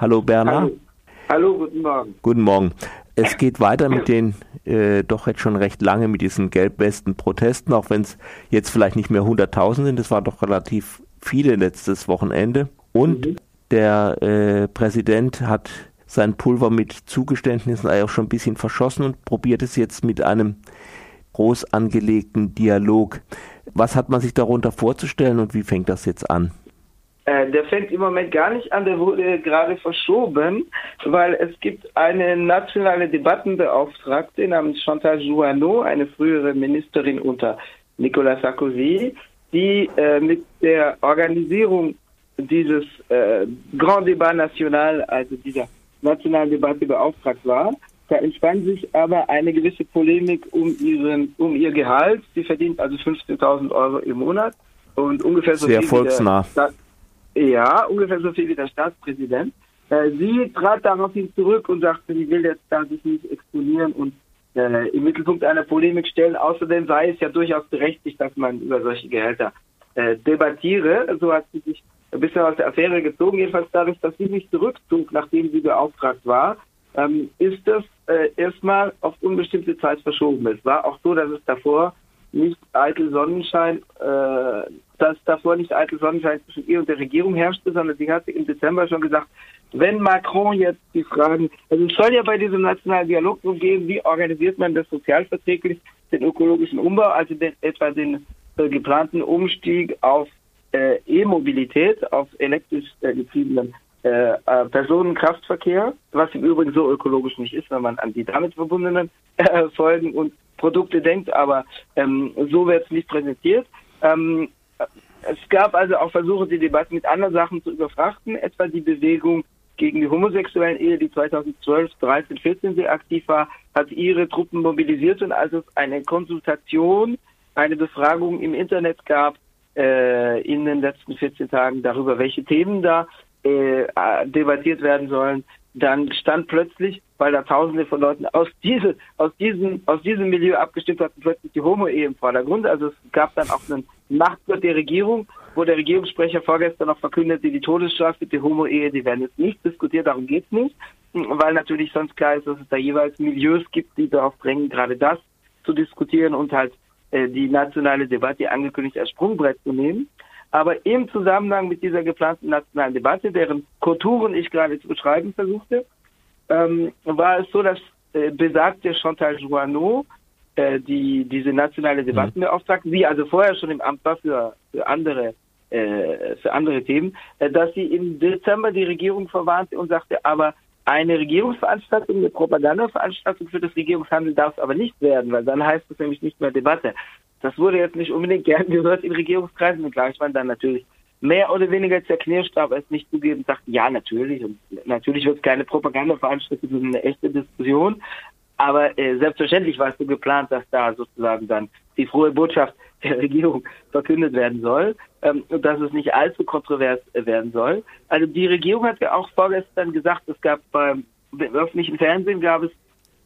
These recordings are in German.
Hallo Bernhard. Hallo. Hallo, guten Morgen. Guten Morgen. Es geht weiter mit den äh, doch jetzt schon recht lange mit diesen Gelbwesten-Protesten, auch wenn es jetzt vielleicht nicht mehr 100.000 sind. Das war doch relativ viele letztes Wochenende. Und mhm. der äh, Präsident hat sein Pulver mit Zugeständnissen auch schon ein bisschen verschossen und probiert es jetzt mit einem groß angelegten Dialog. Was hat man sich darunter vorzustellen und wie fängt das jetzt an? Äh, der fängt im Moment gar nicht an, der wurde gerade verschoben, weil es gibt eine nationale Debattenbeauftragte namens Chantal Jouanneau, eine frühere Ministerin unter Nicolas Sarkozy, die äh, mit der Organisierung dieses äh, Grand Débat National, also dieser nationalen Debatte beauftragt war. Da entspann sich aber eine gewisse Polemik um ihren, um ihr Gehalt. Sie verdient also 15.000 Euro im Monat und ungefähr so Sehr viel volksnah. Ja, ungefähr so viel wie der Staatspräsident. Äh, sie trat daraufhin zurück und sagte, sie will jetzt da sich nicht exponieren und äh, im Mittelpunkt einer Polemik stellen. Außerdem sei es ja durchaus berechtigt, dass man über solche Gehälter äh, debattiere. So hat sie sich ein bisschen aus der Affäre gezogen, jedenfalls dadurch, dass sie sich zurückzog, nachdem sie beauftragt war, ähm, ist das äh, erstmal auf unbestimmte Zeit verschoben. Es war auch so, dass es davor nicht eitel Sonnenschein, äh, dass davor nicht eitel Sonnenschein zwischen ihr und der Regierung herrschte, sondern sie hatte im Dezember schon gesagt, wenn Macron jetzt die Fragen, also es soll ja bei diesem nationalen Dialog so gehen, wie organisiert man das sozialverträglich, den ökologischen Umbau, also den, etwa den äh, geplanten Umstieg auf äh, E-Mobilität, auf elektrisch äh, getriebenen äh, äh, Personenkraftverkehr, was im Übrigen so ökologisch nicht ist, wenn man an die damit verbundenen äh, Folgen und Produkte denkt, aber ähm, so wird es nicht präsentiert. Ähm, es gab also auch Versuche, die Debatte mit anderen Sachen zu überfrachten, etwa die Bewegung gegen die homosexuellen Ehe, die 2012, 13, 14 sehr aktiv war, hat ihre Truppen mobilisiert und als es eine Konsultation, eine Befragung im Internet gab, äh, in den letzten 14 Tagen darüber, welche Themen da äh, debattiert werden sollen, dann stand plötzlich, weil da Tausende von Leuten aus diese, aus diesem, aus diesem Milieu abgestimmt hatten, plötzlich die Homo-Ehe im Vordergrund. Also es gab dann auch einen Machtgott der Regierung, wo der Regierungssprecher vorgestern noch verkündete, die Todesstrafe, die Homo-Ehe, die werden jetzt nicht diskutiert, darum geht's nicht, weil natürlich sonst klar ist, dass es da jeweils Milieus gibt, die darauf drängen, gerade das zu diskutieren und halt äh, die nationale Debatte angekündigt als Sprungbrett zu nehmen. Aber im Zusammenhang mit dieser geplanten nationalen Debatte, deren Konturen ich gerade zu beschreiben versuchte, ähm, war es so, dass äh, besagte Chantal Joanneau, äh, die diese nationale Debatte mhm. beauftragt, sie also vorher schon im Amt war für, für andere äh, für andere Themen, äh, dass sie im Dezember die Regierung verwarnte und sagte, aber eine Regierungsveranstaltung, eine Propagandaveranstaltung für das Regierungshandeln darf es aber nicht werden, weil dann heißt es nämlich nicht mehr Debatte. Das wurde jetzt nicht unbedingt gern gehört in Regierungskreisen und gleich waren dann natürlich mehr oder weniger zerknirscht, aber es nicht zugeben, sagten, ja, natürlich. Und natürlich wird es keine Propagandaveranstaltung, sondern eine echte Diskussion. Aber äh, selbstverständlich war es so geplant, dass da sozusagen dann die frohe Botschaft der Regierung verkündet werden soll ähm, und dass es nicht allzu kontrovers äh, werden soll. Also die Regierung hat ja auch vorgestern gesagt, es gab beim öffentlichen Fernsehen gab es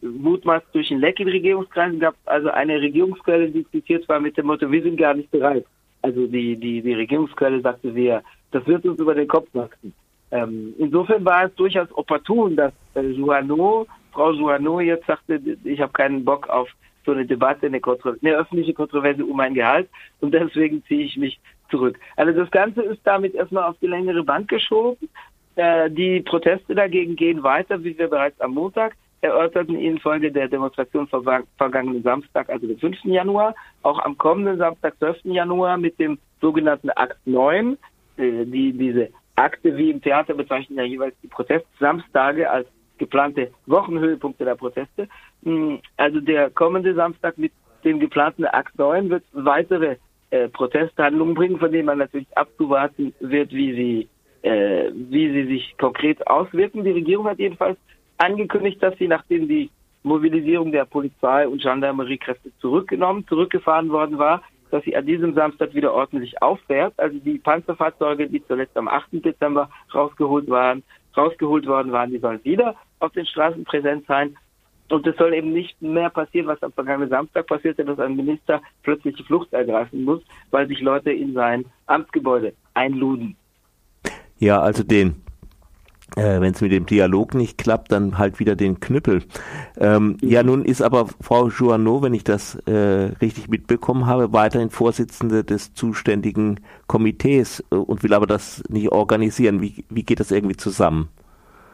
mutmaßt durch ein Leck in Regierungskreisen gab also eine Regierungsquelle, die zitiert war mit dem Motto, wir sind gar nicht bereit. Also die, die, die Regierungsquelle sagte wir, das wird uns über den Kopf wachsen. Ähm, insofern war es durchaus opportun, dass äh, Jouanneau, Frau Jouanneau jetzt sagte, ich habe keinen Bock auf so eine Debatte, eine, Kontro eine öffentliche Kontroverse um mein Gehalt und deswegen ziehe ich mich zurück. Also das Ganze ist damit erstmal auf die längere Bank geschoben. Äh, die Proteste dagegen gehen weiter, wie wir bereits am Montag erörterten infolge der Demonstration vergangenen Samstag, also den 5. Januar, auch am kommenden Samstag, 12. Januar, mit dem sogenannten Akt 9, äh, die diese Akte wie im Theater bezeichnen ja jeweils die Protestsamstage als geplante Wochenhöhepunkte der Proteste. Hm, also der kommende Samstag mit dem geplanten Akt 9 wird weitere äh, Protesthandlungen bringen, von denen man natürlich abzuwarten wird, wie sie, äh, wie sie sich konkret auswirken. Die Regierung hat jedenfalls angekündigt, dass sie, nachdem die Mobilisierung der Polizei und Gendarmeriekräfte zurückgenommen, zurückgefahren worden war, dass sie an diesem Samstag wieder ordentlich auffährt. Also die Panzerfahrzeuge, die zuletzt am 8. Dezember rausgeholt waren, rausgeholt worden waren, die sollen wieder auf den Straßen präsent sein. Und es soll eben nicht mehr passieren, was am vergangenen Samstag passierte, dass ein Minister plötzlich die Flucht ergreifen muss, weil sich Leute in sein Amtsgebäude einluden. Ja, also den äh, wenn es mit dem Dialog nicht klappt, dann halt wieder den Knüppel. Ähm, ja, nun ist aber Frau Joanneau, wenn ich das äh, richtig mitbekommen habe, weiterhin Vorsitzende des zuständigen Komitees äh, und will aber das nicht organisieren. Wie, wie geht das irgendwie zusammen?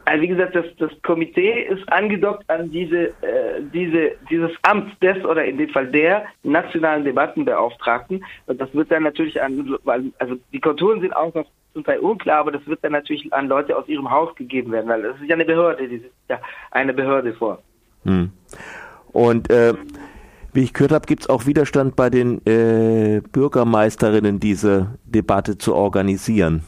Also wie gesagt, das, das Komitee ist angedockt an diese, äh, diese, dieses Amt des oder in dem Fall der nationalen Debattenbeauftragten. Und das wird dann natürlich an, also die Konturen sind auch noch zum Teil unklar, aber das wird dann natürlich an Leute aus ihrem Haus gegeben werden, weil das ist ja eine Behörde, die sitzt ja eine Behörde vor. Hm. Und äh, wie ich gehört habe, gibt es auch Widerstand bei den äh, Bürgermeisterinnen, diese Debatte zu organisieren.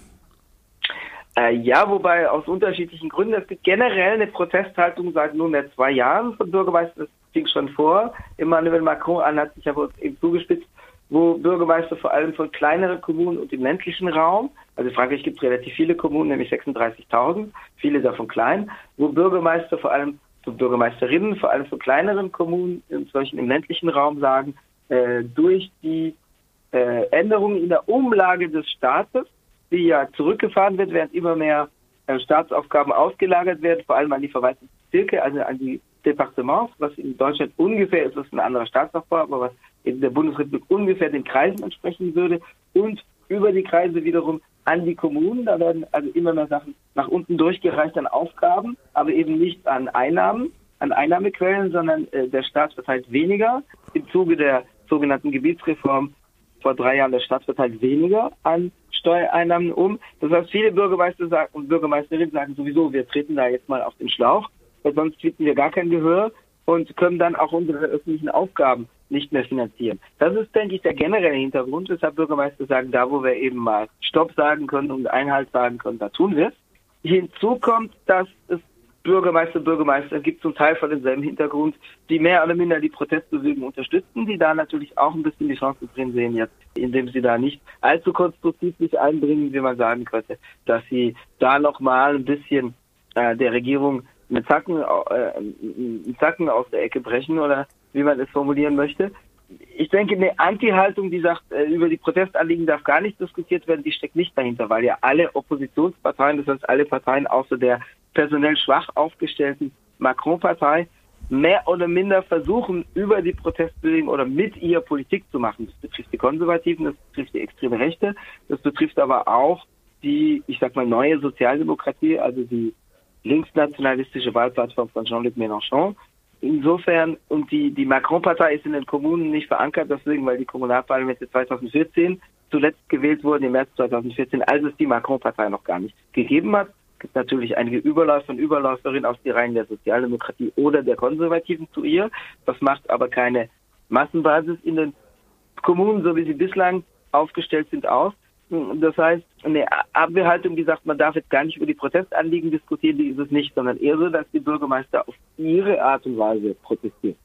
Äh, ja, wobei aus unterschiedlichen Gründen. Es gibt generell eine Protesthaltung seit nunmehr zwei Jahren von Bürgermeistern. Das fing schon vor. Emmanuel Macron an hat sich aber eben zugespitzt, wo Bürgermeister vor allem von kleineren Kommunen und im ländlichen Raum, also in Frankreich gibt es relativ viele Kommunen, nämlich 36.000, viele davon klein, wo Bürgermeister vor allem, so Bürgermeisterinnen vor allem von kleineren Kommunen, in solchen im ländlichen Raum sagen, äh, durch die äh, Änderungen in der Umlage des Staates, die ja zurückgefahren wird, während immer mehr äh, Staatsaufgaben ausgelagert werden, vor allem an die verwalteten Bezirke, also an die Departements, was in Deutschland ungefähr ist, das ist ein anderer Staatsaufbau, aber was in der Bundesrepublik ungefähr den Kreisen entsprechen würde. Und über die Kreise wiederum an die Kommunen. Da werden also immer mehr Sachen nach unten durchgereicht an Aufgaben, aber eben nicht an Einnahmen, an Einnahmequellen, sondern äh, der Staat verteilt weniger. Im Zuge der sogenannten Gebietsreform vor drei Jahren der Staat verteilt weniger an Steuereinnahmen um. Das heißt, viele Bürgermeister sagen, und Bürgermeisterinnen sagen sowieso, wir treten da jetzt mal auf den Schlauch, weil sonst finden wir gar kein Gehör und können dann auch unsere öffentlichen Aufgaben nicht mehr finanzieren. Das ist, denke ich, der generelle Hintergrund, weshalb Bürgermeister sagen, da wo wir eben mal Stopp sagen können und Einhalt sagen können, da tun wir es. Hinzu kommt, dass es Bürgermeister, Bürgermeister gibt zum Teil von demselben Hintergrund, die mehr oder minder die Protestbewegung unterstützen, die da natürlich auch ein bisschen die Chance drin sehen jetzt, indem sie da nicht allzu konstruktiv sich einbringen, wie man sagen könnte, dass sie da nochmal ein bisschen äh, der Regierung mit Zacken, äh, Zacken aus der Ecke brechen oder wie man es formulieren möchte. Ich denke, eine Anti-Haltung, die sagt, äh, über die Protestanliegen darf gar nicht diskutiert werden, die steckt nicht dahinter, weil ja alle Oppositionsparteien, das heißt alle Parteien außer der personell schwach aufgestellten Macron-Partei, mehr oder minder versuchen, über die Protestbewegung oder mit ihr Politik zu machen. Das betrifft die Konservativen, das betrifft die extreme Rechte, das betrifft aber auch die, ich sag mal, neue Sozialdemokratie, also die linksnationalistische Wahlplattform von Jean-Luc Mélenchon. Insofern, und die, die Macron-Partei ist in den Kommunen nicht verankert, deswegen, weil die Kommunalparlamente 2014 zuletzt gewählt wurden, im März 2014, als es die Macron-Partei noch gar nicht gegeben hat. Es gibt natürlich einige Überläufer und Überläuferinnen aus den Reihen der Sozialdemokratie oder der Konservativen zu ihr. Das macht aber keine Massenbasis in den Kommunen, so wie sie bislang aufgestellt sind, aus. Das heißt, eine Abwehrhaltung, die sagt, man darf jetzt gar nicht über die Protestanliegen diskutieren, die ist es nicht, sondern eher so, dass die Bürgermeister auf ihre Art und Weise protestieren.